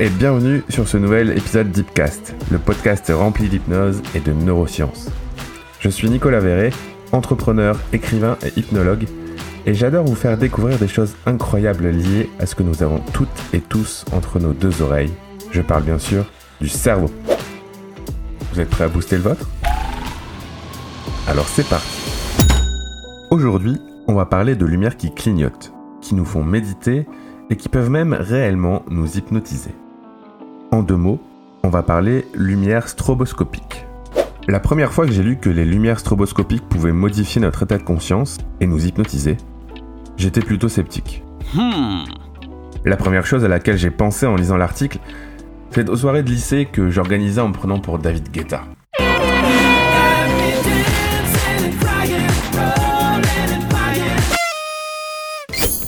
et bienvenue sur ce nouvel épisode Deepcast, le podcast rempli d'hypnose et de neurosciences. Je suis Nicolas Verret, entrepreneur, écrivain et hypnologue, et j'adore vous faire découvrir des choses incroyables liées à ce que nous avons toutes et tous entre nos deux oreilles. Je parle bien sûr du cerveau. Vous êtes prêts à booster le vôtre? Alors c'est parti Aujourd'hui, on va parler de lumières qui clignotent, qui nous font méditer et qui peuvent même réellement nous hypnotiser. En deux mots, on va parler lumière stroboscopique. La première fois que j'ai lu que les lumières stroboscopiques pouvaient modifier notre état de conscience et nous hypnotiser, j'étais plutôt sceptique. Hmm. La première chose à laquelle j'ai pensé en lisant l'article, c'est aux soirées de lycée que j'organisais en me prenant pour David Guetta.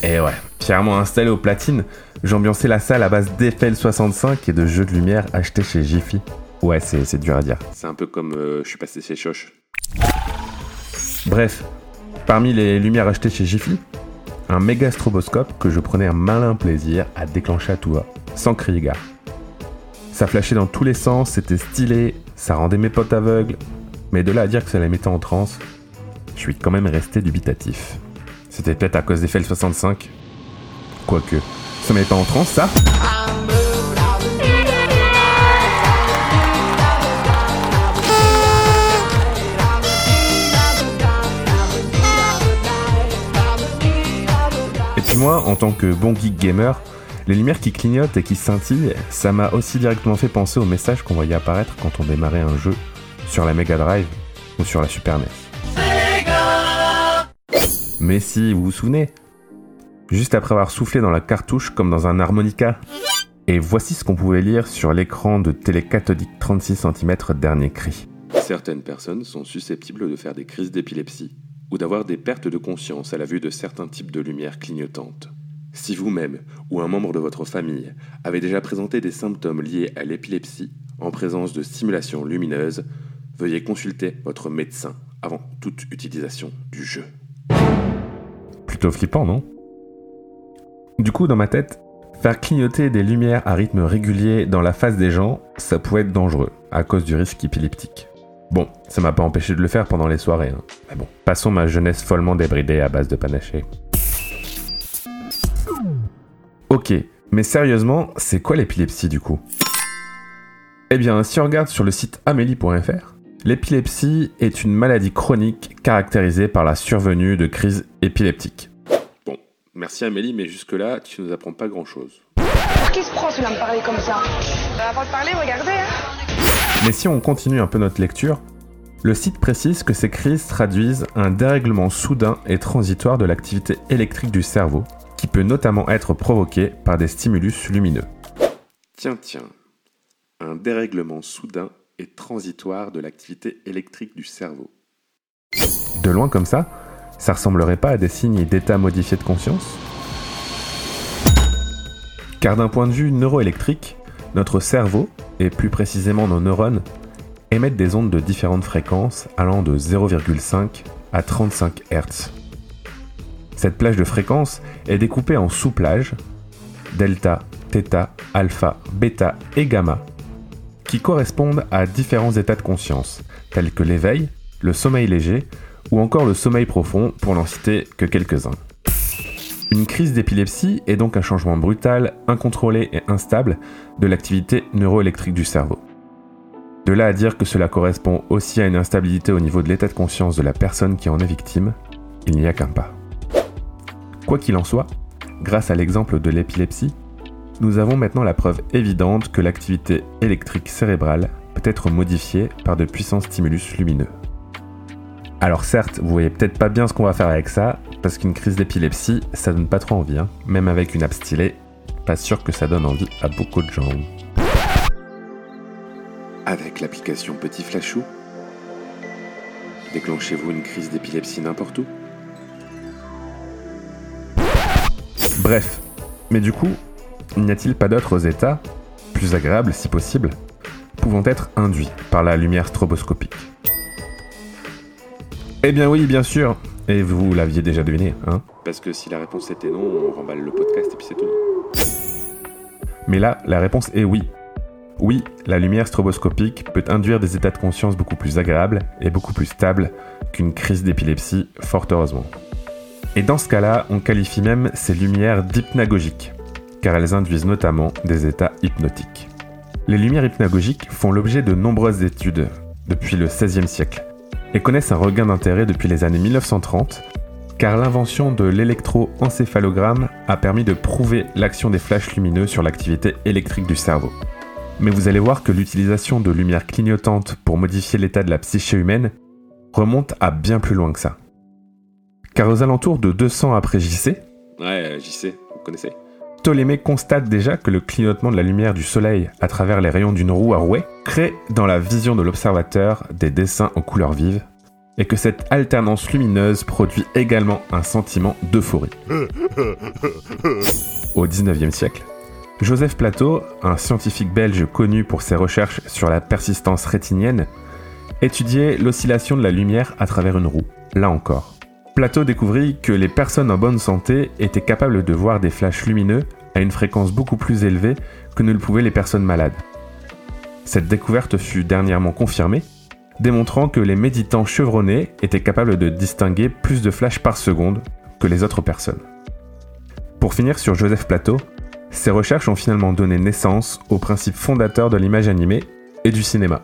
Et ouais, fièrement installé au platine, j'ambiançais la salle à base d'Eiffel 65 et de jeux de lumière achetés chez Jiffy. Ouais, c'est dur à dire. C'est un peu comme euh, je suis passé chez Choche. Bref, parmi les lumières achetées chez Jiffy, un méga stroboscope que je prenais un malin plaisir à déclencher à tout va, sans crier gare. Ça flashait dans tous les sens, c'était stylé, ça rendait mes potes aveugles, mais de là à dire que ça les mettait en transe, je suis quand même resté dubitatif. C'était peut-être à cause d'Eiffel 65. Quoique, ça met pas en transe ça Et puis moi, en tant que bon geek gamer, les lumières qui clignotent et qui scintillent, ça m'a aussi directement fait penser au message qu'on voyait apparaître quand on démarrait un jeu sur la Mega Drive ou sur la Super NES. Mais si, vous vous souvenez Juste après avoir soufflé dans la cartouche comme dans un harmonica. Et voici ce qu'on pouvait lire sur l'écran de télécathodique 36 cm dernier cri. Certaines personnes sont susceptibles de faire des crises d'épilepsie ou d'avoir des pertes de conscience à la vue de certains types de lumière clignotantes. Si vous-même ou un membre de votre famille avez déjà présenté des symptômes liés à l'épilepsie en présence de stimulation lumineuse, veuillez consulter votre médecin avant toute utilisation du jeu flippant, non? Du coup, dans ma tête, faire clignoter des lumières à rythme régulier dans la face des gens, ça pouvait être dangereux, à cause du risque épileptique. Bon, ça m'a pas empêché de le faire pendant les soirées, hein. mais bon, passons ma jeunesse follement débridée à base de panaché. Ok, mais sérieusement, c'est quoi l'épilepsie du coup? Eh bien, si on regarde sur le site amélie.fr, l'épilepsie est une maladie chronique caractérisée par la survenue de crises épileptiques. Merci Amélie, mais jusque-là, tu nous apprends pas grand-chose. Pour qui se prend celui-là me parler comme ça? Euh, Avant de parler, regardez, hein Mais si on continue un peu notre lecture, le site précise que ces crises traduisent un dérèglement soudain et transitoire de l'activité électrique du cerveau, qui peut notamment être provoqué par des stimulus lumineux. Tiens, tiens, un dérèglement soudain et transitoire de l'activité électrique du cerveau. De loin comme ça, ça ressemblerait pas à des signes d'état modifié de conscience Car d'un point de vue neuroélectrique, notre cerveau, et plus précisément nos neurones, émettent des ondes de différentes fréquences allant de 0,5 à 35 Hz. Cette plage de fréquences est découpée en sous-plages, delta, θ, alpha, bêta et gamma, qui correspondent à différents états de conscience, tels que l'éveil, le sommeil léger ou encore le sommeil profond, pour n'en citer que quelques-uns. Une crise d'épilepsie est donc un changement brutal, incontrôlé et instable de l'activité neuroélectrique du cerveau. De là à dire que cela correspond aussi à une instabilité au niveau de l'état de conscience de la personne qui en est victime, il n'y a qu'un pas. Quoi qu'il en soit, grâce à l'exemple de l'épilepsie, nous avons maintenant la preuve évidente que l'activité électrique cérébrale peut être modifiée par de puissants stimulus lumineux. Alors certes, vous voyez peut-être pas bien ce qu'on va faire avec ça, parce qu'une crise d'épilepsie, ça donne pas trop envie, hein. même avec une app stylée, pas sûr que ça donne envie à beaucoup de gens. Avec l'application Petit Flashou, déclenchez-vous une crise d'épilepsie n'importe où Bref, mais du coup, n'y a-t-il pas d'autres états, plus agréables si possible, pouvant être induits par la lumière stroboscopique? Eh bien oui, bien sûr. Et vous l'aviez déjà deviné, hein Parce que si la réponse était non, on remballe le podcast et puis c'est tout. Mais là, la réponse est oui. Oui, la lumière stroboscopique peut induire des états de conscience beaucoup plus agréables et beaucoup plus stables qu'une crise d'épilepsie, fort heureusement. Et dans ce cas-là, on qualifie même ces lumières d'hypnagogiques, car elles induisent notamment des états hypnotiques. Les lumières hypnagogiques font l'objet de nombreuses études depuis le XVIe siècle et connaissent un regain d'intérêt depuis les années 1930 car l'invention de l'électroencéphalogramme a permis de prouver l'action des flashs lumineux sur l'activité électrique du cerveau. Mais vous allez voir que l'utilisation de lumière clignotante pour modifier l'état de la psyché humaine remonte à bien plus loin que ça. Car aux alentours de 200 après JC, Ouais, JC, vous connaissez Ptolémée constate déjà que le clignotement de la lumière du soleil à travers les rayons d'une roue à rouet crée dans la vision de l'observateur des dessins aux couleurs vives, et que cette alternance lumineuse produit également un sentiment d'euphorie. Au XIXe siècle, Joseph Plateau, un scientifique belge connu pour ses recherches sur la persistance rétinienne, étudiait l'oscillation de la lumière à travers une roue, là encore. Plateau découvrit que les personnes en bonne santé étaient capables de voir des flashs lumineux à une fréquence beaucoup plus élevée que ne le pouvaient les personnes malades. Cette découverte fut dernièrement confirmée, démontrant que les méditants chevronnés étaient capables de distinguer plus de flashs par seconde que les autres personnes. Pour finir sur Joseph Plateau, ces recherches ont finalement donné naissance au principe fondateur de l'image animée et du cinéma.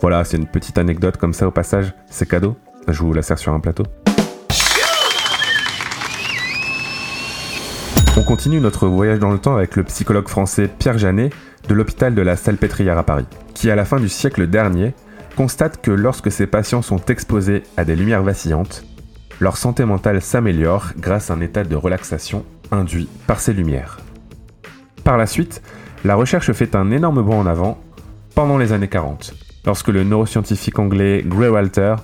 Voilà, c'est une petite anecdote comme ça au passage, c'est cadeau, je vous la sers sur un plateau. On continue notre voyage dans le temps avec le psychologue français Pierre Janet de l'hôpital de la Salpêtrière à Paris, qui à la fin du siècle dernier constate que lorsque ces patients sont exposés à des lumières vacillantes, leur santé mentale s'améliore grâce à un état de relaxation induit par ces lumières. Par la suite, la recherche fait un énorme bond en avant pendant les années 40, lorsque le neuroscientifique anglais Gray Walter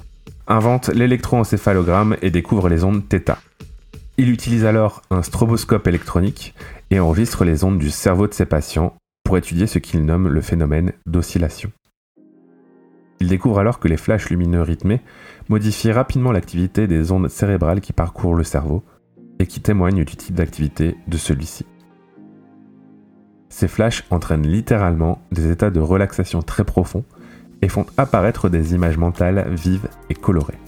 invente l'électroencéphalogramme et découvre les ondes θ. Il utilise alors un stroboscope électronique et enregistre les ondes du cerveau de ses patients pour étudier ce qu'il nomme le phénomène d'oscillation. Il découvre alors que les flashs lumineux rythmés modifient rapidement l'activité des ondes cérébrales qui parcourent le cerveau et qui témoignent du type d'activité de celui-ci. Ces flashs entraînent littéralement des états de relaxation très profonds et font apparaître des images mentales vives et colorées.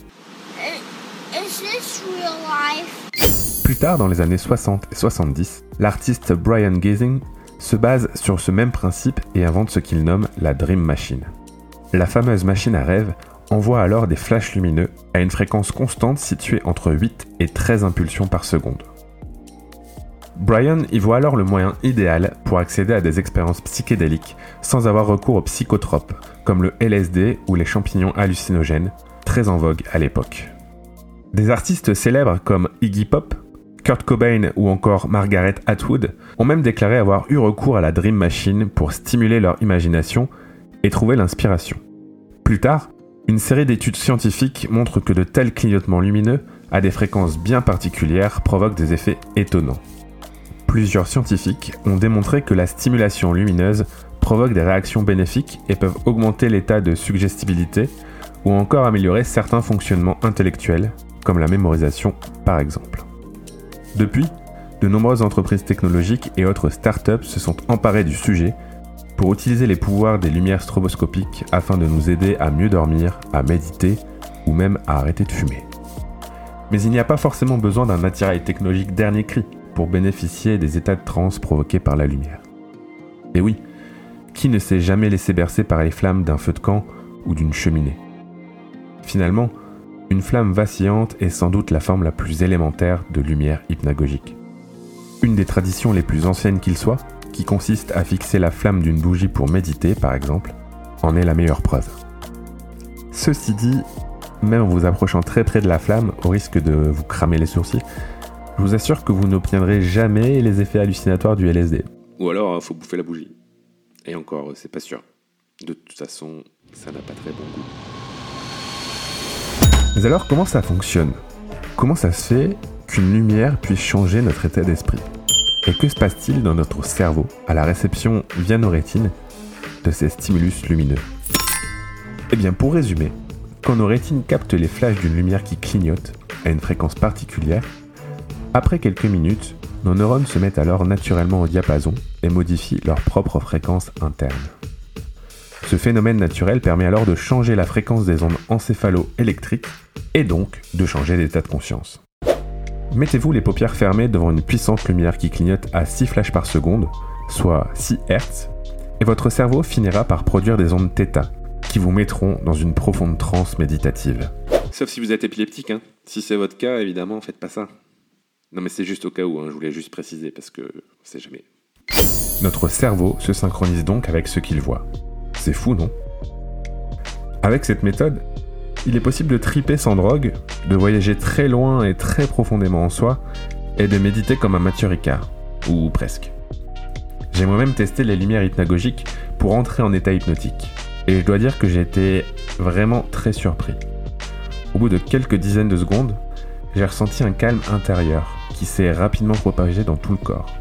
Plus tard, dans les années 60 et 70, l'artiste Brian Gazing se base sur ce même principe et invente ce qu'il nomme la Dream Machine. La fameuse machine à rêve envoie alors des flashs lumineux à une fréquence constante située entre 8 et 13 impulsions par seconde. Brian y voit alors le moyen idéal pour accéder à des expériences psychédéliques sans avoir recours aux psychotropes, comme le LSD ou les champignons hallucinogènes, très en vogue à l'époque. Des artistes célèbres comme Iggy Pop, Kurt Cobain ou encore Margaret Atwood ont même déclaré avoir eu recours à la Dream Machine pour stimuler leur imagination et trouver l'inspiration. Plus tard, une série d'études scientifiques montre que de tels clignotements lumineux à des fréquences bien particulières provoquent des effets étonnants. Plusieurs scientifiques ont démontré que la stimulation lumineuse provoque des réactions bénéfiques et peuvent augmenter l'état de suggestibilité ou encore améliorer certains fonctionnements intellectuels, comme la mémorisation par exemple. Depuis, de nombreuses entreprises technologiques et autres startups se sont emparées du sujet pour utiliser les pouvoirs des lumières stroboscopiques afin de nous aider à mieux dormir, à méditer ou même à arrêter de fumer. Mais il n'y a pas forcément besoin d'un attirail technologique dernier cri pour bénéficier des états de transe provoqués par la lumière. Et oui, qui ne s'est jamais laissé bercer par les flammes d'un feu de camp ou d'une cheminée? Finalement, une flamme vacillante est sans doute la forme la plus élémentaire de lumière hypnagogique. Une des traditions les plus anciennes qu'il soit, qui consiste à fixer la flamme d'une bougie pour méditer par exemple, en est la meilleure preuve. Ceci dit, même en vous approchant très près de la flamme, au risque de vous cramer les sourcils, je vous assure que vous n'obtiendrez jamais les effets hallucinatoires du LSD. Ou alors, il faut bouffer la bougie. Et encore, c'est pas sûr. De toute façon, ça n'a pas très bon goût. Mais alors, comment ça fonctionne? Comment ça se fait qu'une lumière puisse changer notre état d'esprit? Et que se passe-t-il dans notre cerveau à la réception via nos rétines de ces stimulus lumineux? Eh bien, pour résumer, quand nos rétines captent les flashs d'une lumière qui clignote à une fréquence particulière, après quelques minutes, Nos neurones se mettent alors naturellement au diapason et modifient leur propre fréquence interne. Ce phénomène naturel permet alors de changer la fréquence des ondes encéphalo-électriques et donc de changer d'état de conscience. Mettez-vous les paupières fermées devant une puissante lumière qui clignote à 6 flashs par seconde, soit 6 Hz, et votre cerveau finira par produire des ondes θ qui vous mettront dans une profonde transe méditative. Sauf si vous êtes épileptique, hein. Si c'est votre cas, évidemment, faites pas ça. Non mais c'est juste au cas où, hein, je voulais juste préciser parce que c'est jamais. Notre cerveau se synchronise donc avec ce qu'il voit. C'est fou, non Avec cette méthode, il est possible de triper sans drogue, de voyager très loin et très profondément en soi, et de méditer comme un Mathieu Ricard, ou presque. J'ai moi-même testé les lumières hypnagogiques pour entrer en état hypnotique, et je dois dire que j'ai été vraiment très surpris. Au bout de quelques dizaines de secondes, j'ai ressenti un calme intérieur qui s'est rapidement propagé dans tout le corps.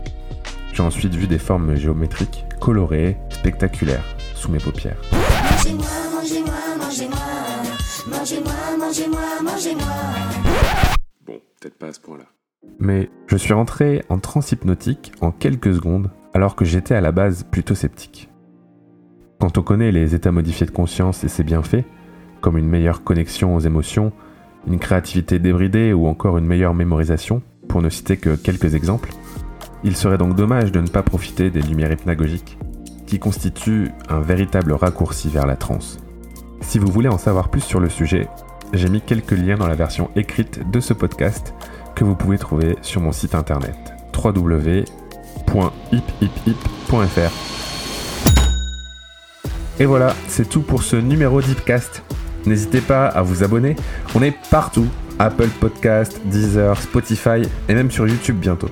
J'ai ensuite vu des formes géométriques, colorées, spectaculaires, sous mes paupières. Mangez-moi, mangez-moi, mangez-moi, mangez-moi, mangez-moi, mangez-moi. Bon, peut-être pas à ce point-là. Mais je suis rentré en transe hypnotique en quelques secondes alors que j'étais à la base plutôt sceptique. Quand on connaît les états modifiés de conscience et ses bienfaits, comme une meilleure connexion aux émotions, une créativité débridée ou encore une meilleure mémorisation, pour ne citer que quelques exemples, il serait donc dommage de ne pas profiter des lumières hypnagogiques, qui constituent un véritable raccourci vers la transe. Si vous voulez en savoir plus sur le sujet, j'ai mis quelques liens dans la version écrite de ce podcast que vous pouvez trouver sur mon site internet www.hiphip.fr. Et voilà, c'est tout pour ce numéro d'Hipcast. N'hésitez pas à vous abonner. On est partout. Apple Podcast, Deezer, Spotify et même sur YouTube bientôt.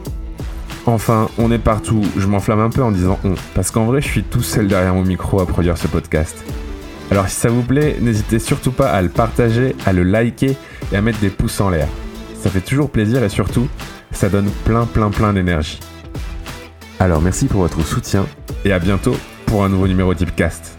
Enfin, on est partout. Je m'enflamme un peu en disant on, parce qu'en vrai, je suis tout seul derrière mon micro à produire ce podcast. Alors si ça vous plaît, n'hésitez surtout pas à le partager, à le liker et à mettre des pouces en l'air. Ça fait toujours plaisir et surtout, ça donne plein plein plein d'énergie. Alors merci pour votre soutien et à bientôt pour un nouveau numéro Deepcast.